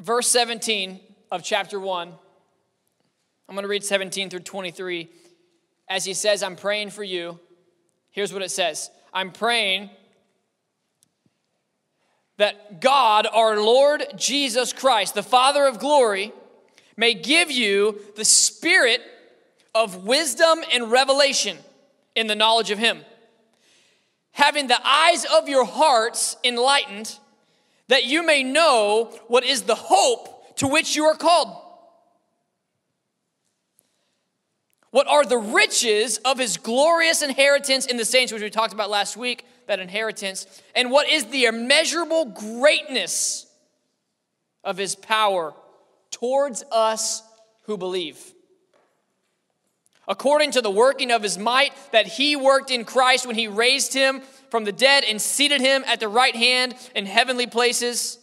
verse 17 of chapter 1. I'm going to read 17 through 23. As he says, I'm praying for you. Here's what it says I'm praying that God, our Lord Jesus Christ, the Father of glory, may give you the spirit of wisdom and revelation in the knowledge of Him, having the eyes of your hearts enlightened, that you may know what is the hope to which you are called. What are the riches of his glorious inheritance in the saints, which we talked about last week, that inheritance, and what is the immeasurable greatness of his power towards us who believe? According to the working of his might that he worked in Christ when he raised him from the dead and seated him at the right hand in heavenly places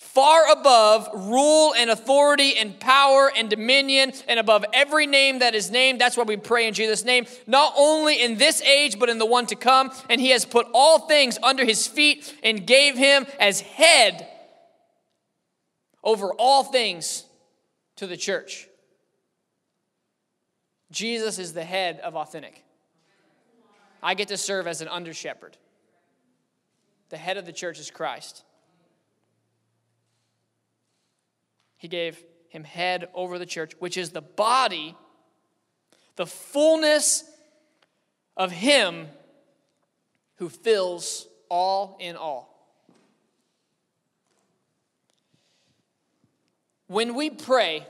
far above rule and authority and power and dominion and above every name that is named. That's why we pray in Jesus' name, not only in this age, but in the one to come. And he has put all things under his feet and gave him as head over all things to the church. Jesus is the head of authentic. I get to serve as an under shepherd. The head of the church is Christ. He gave him head over the church, which is the body, the fullness of him who fills all in all. When we pray,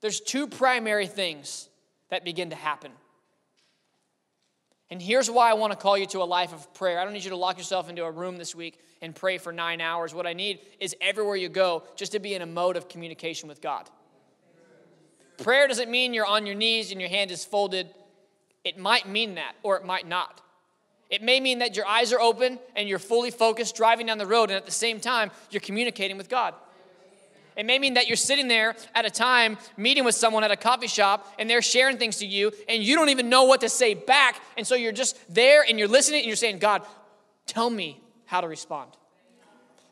there's two primary things that begin to happen. And here's why I want to call you to a life of prayer. I don't need you to lock yourself into a room this week and pray for nine hours. What I need is everywhere you go just to be in a mode of communication with God. Prayer doesn't mean you're on your knees and your hand is folded. It might mean that, or it might not. It may mean that your eyes are open and you're fully focused driving down the road, and at the same time, you're communicating with God. It may mean that you're sitting there at a time meeting with someone at a coffee shop and they're sharing things to you and you don't even know what to say back. And so you're just there and you're listening and you're saying, God, tell me how to respond.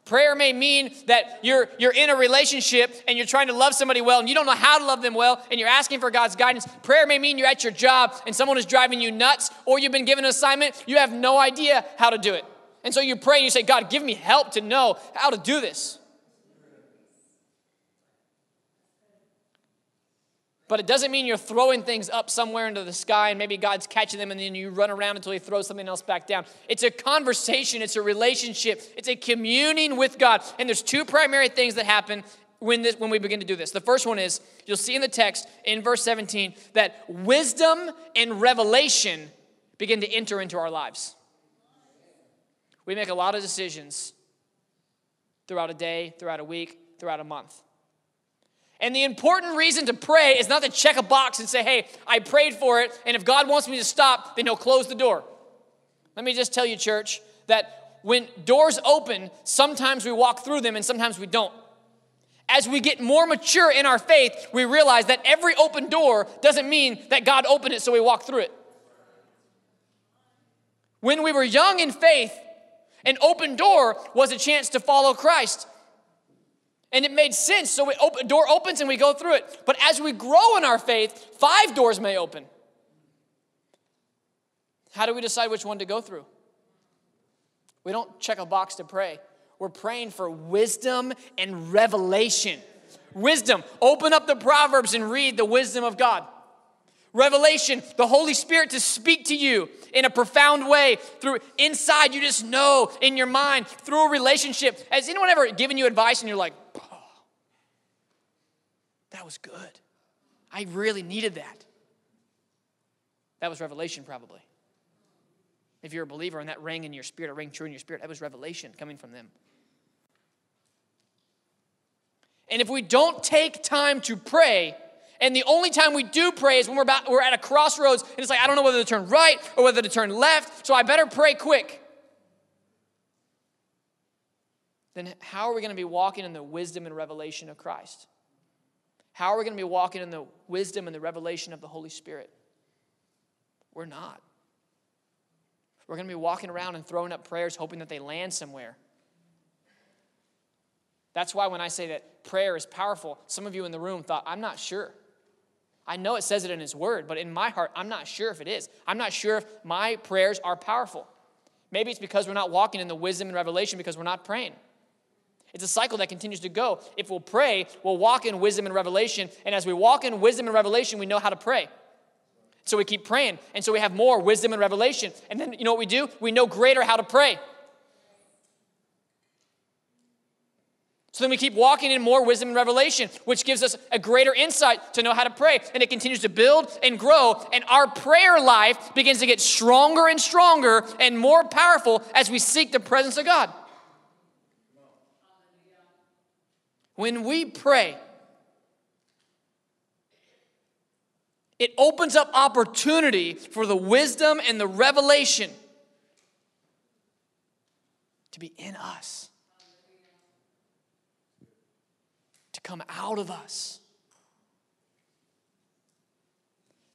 Prayer may mean that you're, you're in a relationship and you're trying to love somebody well and you don't know how to love them well and you're asking for God's guidance. Prayer may mean you're at your job and someone is driving you nuts or you've been given an assignment, you have no idea how to do it. And so you pray and you say, God, give me help to know how to do this. But it doesn't mean you're throwing things up somewhere into the sky and maybe God's catching them and then you run around until He throws something else back down. It's a conversation, it's a relationship, it's a communing with God. And there's two primary things that happen when, this, when we begin to do this. The first one is you'll see in the text in verse 17 that wisdom and revelation begin to enter into our lives. We make a lot of decisions throughout a day, throughout a week, throughout a month. And the important reason to pray is not to check a box and say, hey, I prayed for it, and if God wants me to stop, then He'll close the door. Let me just tell you, church, that when doors open, sometimes we walk through them and sometimes we don't. As we get more mature in our faith, we realize that every open door doesn't mean that God opened it so we walk through it. When we were young in faith, an open door was a chance to follow Christ. And it made sense. So we open, door opens and we go through it. But as we grow in our faith, five doors may open. How do we decide which one to go through? We don't check a box to pray. We're praying for wisdom and revelation. Wisdom. Open up the Proverbs and read the wisdom of God. Revelation, the Holy Spirit to speak to you in a profound way through inside, you just know in your mind through a relationship. Has anyone ever given you advice and you're like, that was good. I really needed that. That was revelation, probably. If you're a believer and that rang in your spirit, it rang true in your spirit, that was revelation coming from them. And if we don't take time to pray, and the only time we do pray is when we're, about, we're at a crossroads and it's like, I don't know whether to turn right or whether to turn left, so I better pray quick. Then how are we going to be walking in the wisdom and revelation of Christ? How are we going to be walking in the wisdom and the revelation of the Holy Spirit? We're not. We're going to be walking around and throwing up prayers hoping that they land somewhere. That's why when I say that prayer is powerful, some of you in the room thought, I'm not sure. I know it says it in His Word, but in my heart, I'm not sure if it is. I'm not sure if my prayers are powerful. Maybe it's because we're not walking in the wisdom and revelation because we're not praying. It's a cycle that continues to go. If we'll pray, we'll walk in wisdom and revelation. And as we walk in wisdom and revelation, we know how to pray. So we keep praying. And so we have more wisdom and revelation. And then you know what we do? We know greater how to pray. So then we keep walking in more wisdom and revelation, which gives us a greater insight to know how to pray. And it continues to build and grow. And our prayer life begins to get stronger and stronger and more powerful as we seek the presence of God. When we pray, it opens up opportunity for the wisdom and the revelation to be in us, to come out of us.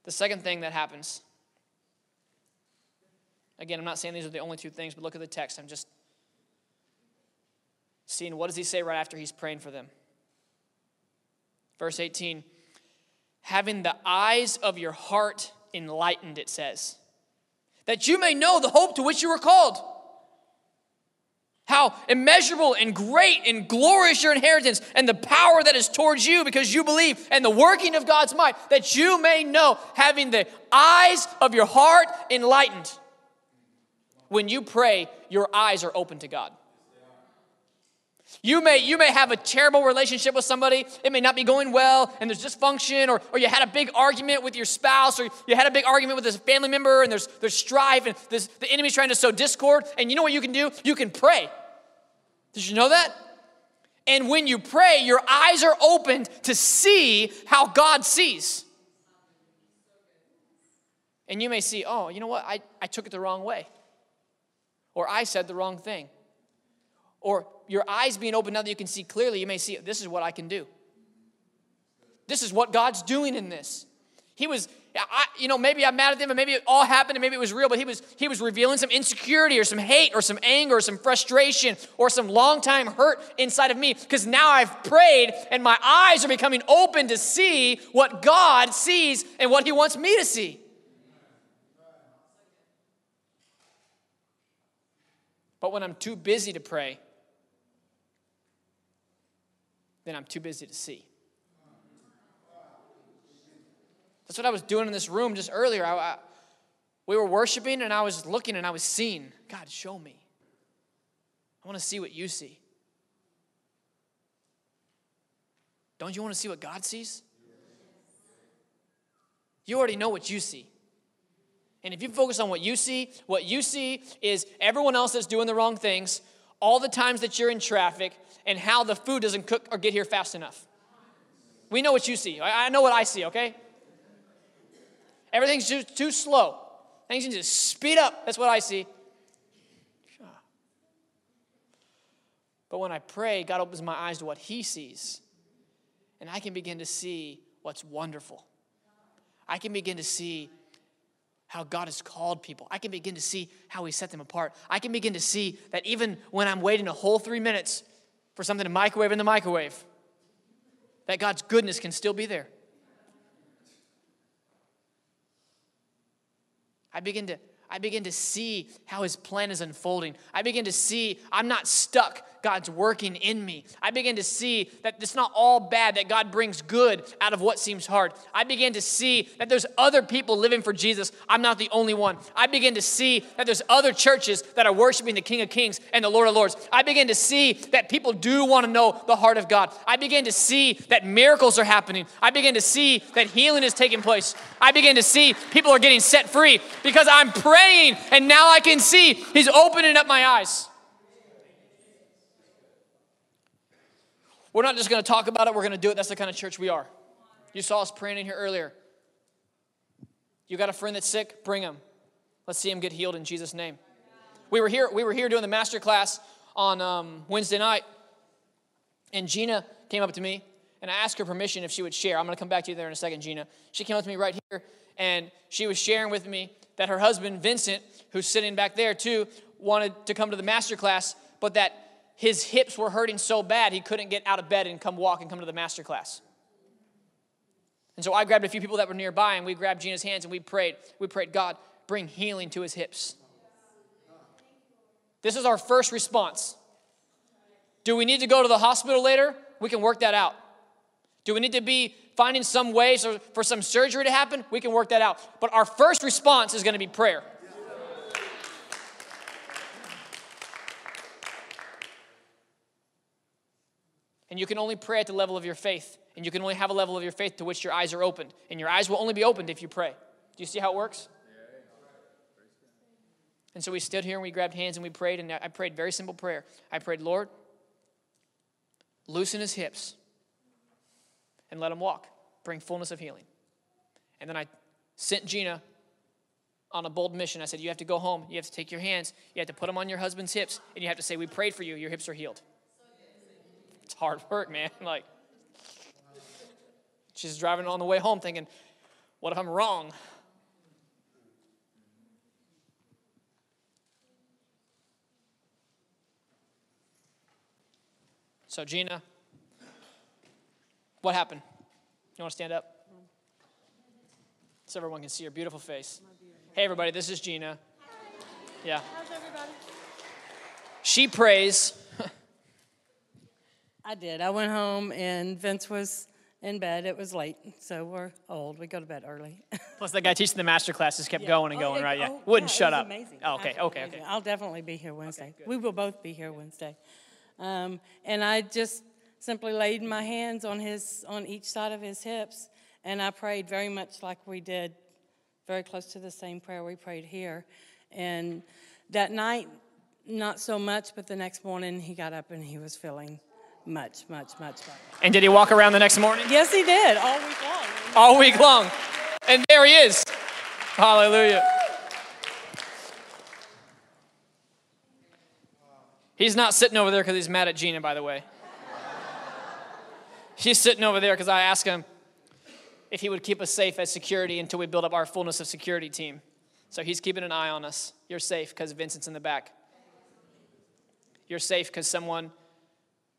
The second thing that happens, again, I'm not saying these are the only two things, but look at the text. I'm just seeing what does he say right after he's praying for them. Verse 18 having the eyes of your heart enlightened, it says, that you may know the hope to which you were called. How immeasurable and great and glorious your inheritance and the power that is towards you because you believe and the working of God's might, that you may know, having the eyes of your heart enlightened. When you pray, your eyes are open to God. You may, you may have a terrible relationship with somebody. It may not be going well, and there's dysfunction, or, or you had a big argument with your spouse, or you had a big argument with a family member, and there's, there's strife, and the enemy's trying to sow discord. And you know what you can do? You can pray. Did you know that? And when you pray, your eyes are opened to see how God sees. And you may see, oh, you know what? I, I took it the wrong way. Or I said the wrong thing. Or your eyes being open now that you can see clearly, you may see this is what I can do. This is what God's doing in this. He was, I, you know, maybe I'm mad at them, and maybe it all happened, and maybe it was real, but he was he was revealing some insecurity or some hate or some anger or some frustration or some long time hurt inside of me because now I've prayed and my eyes are becoming open to see what God sees and what He wants me to see. But when I'm too busy to pray, then I'm too busy to see. That's what I was doing in this room just earlier. I, I, we were worshiping and I was looking and I was seeing. God, show me. I want to see what you see. Don't you want to see what God sees? You already know what you see. And if you focus on what you see, what you see is everyone else that's doing the wrong things, all the times that you're in traffic, and how the food doesn't cook or get here fast enough. We know what you see. I know what I see, okay? Everything's just too slow. Things need to speed up. That's what I see. But when I pray, God opens my eyes to what He sees. And I can begin to see what's wonderful. I can begin to see how God has called people. I can begin to see how He set them apart. I can begin to see that even when I'm waiting a whole three minutes for something to microwave in the microwave, that God's goodness can still be there. I begin to I begin to see how his plan is unfolding. I begin to see I'm not stuck God's working in me. I begin to see that it's not all bad, that God brings good out of what seems hard. I begin to see that there's other people living for Jesus. I'm not the only one. I begin to see that there's other churches that are worshiping the King of Kings and the Lord of Lords. I begin to see that people do want to know the heart of God. I begin to see that miracles are happening. I begin to see that healing is taking place. I begin to see people are getting set free because I'm praying and now I can see He's opening up my eyes. We're not just going to talk about it, we're going to do it. That's the kind of church we are. You saw us praying in here earlier. You got a friend that's sick? Bring him. Let's see him get healed in Jesus' name. We were here, we were here doing the master class on um, Wednesday night, and Gina came up to me, and I asked her permission if she would share. I'm going to come back to you there in a second, Gina. She came up to me right here, and she was sharing with me that her husband, Vincent, who's sitting back there too, wanted to come to the master class, but that his hips were hurting so bad he couldn't get out of bed and come walk and come to the master class. And so I grabbed a few people that were nearby and we grabbed Gina's hands and we prayed. We prayed, God, bring healing to his hips. This is our first response. Do we need to go to the hospital later? We can work that out. Do we need to be finding some ways for some surgery to happen? We can work that out. But our first response is going to be prayer. And you can only pray at the level of your faith. And you can only have a level of your faith to which your eyes are opened. And your eyes will only be opened if you pray. Do you see how it works? And so we stood here and we grabbed hands and we prayed. And I prayed very simple prayer. I prayed, Lord, loosen his hips and let him walk. Bring fullness of healing. And then I sent Gina on a bold mission. I said, You have to go home. You have to take your hands. You have to put them on your husband's hips. And you have to say, We prayed for you. Your hips are healed. Hard work, man. Like, she's driving on the way home thinking, what if I'm wrong? So, Gina, what happened? You want to stand up? So everyone can see your beautiful face. Hey, everybody, this is Gina. Yeah. How's everybody? She prays I did. I went home and Vince was in bed. It was late, so we're old. We go to bed early. Plus, that guy teaching the master classes kept Yeah. going and Oh, going, yeah, right? Yeah. oh, Wouldn't yeah, it shut up. Amazing. Oh, okay, Absolutely okay, okay. I'll definitely be here Wednesday. good. we will both be here Wednesday. Um, and I just simply laid my hands on his on each side of his hips, and I prayed very much like we did, very close to the same prayer we prayed here. And that night, not so much, but the next morning he got up and he was feeling much, much, much better. And did he walk around the next morning? Yes, he did all week long. All week long. And there he is. Hallelujah. He's not sitting over there because he's mad at Gina, by the way. He's sitting over there because I asked him if he would keep us safe as security until we build up our fullness of security team. So he's keeping an eye on us. You're safe because Vincent's in the back. You're safe because someone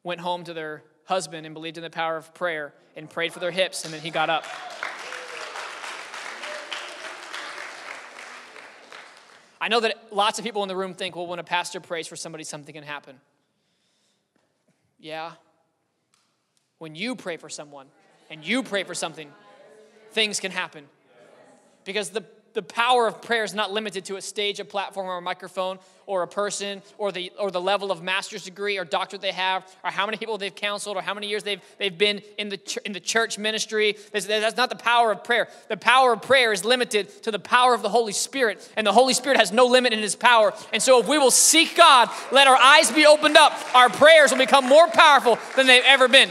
went home to their husband and believed in the power of prayer and prayed for their hips, and then he got up. I know that lots of people in the room think, well, when a pastor prays for somebody, something can happen. Yeah. When you pray for someone and you pray for something, things can happen. Because the the power of prayer is not limited to a stage, a platform, or a microphone, or a person, or the, or the level of master's degree or doctorate they have, or how many people they've counseled, or how many years they've, they've been in the, ch- in the church ministry. That's, that's not the power of prayer. The power of prayer is limited to the power of the Holy Spirit, and the Holy Spirit has no limit in his power. And so, if we will seek God, let our eyes be opened up, our prayers will become more powerful than they've ever been.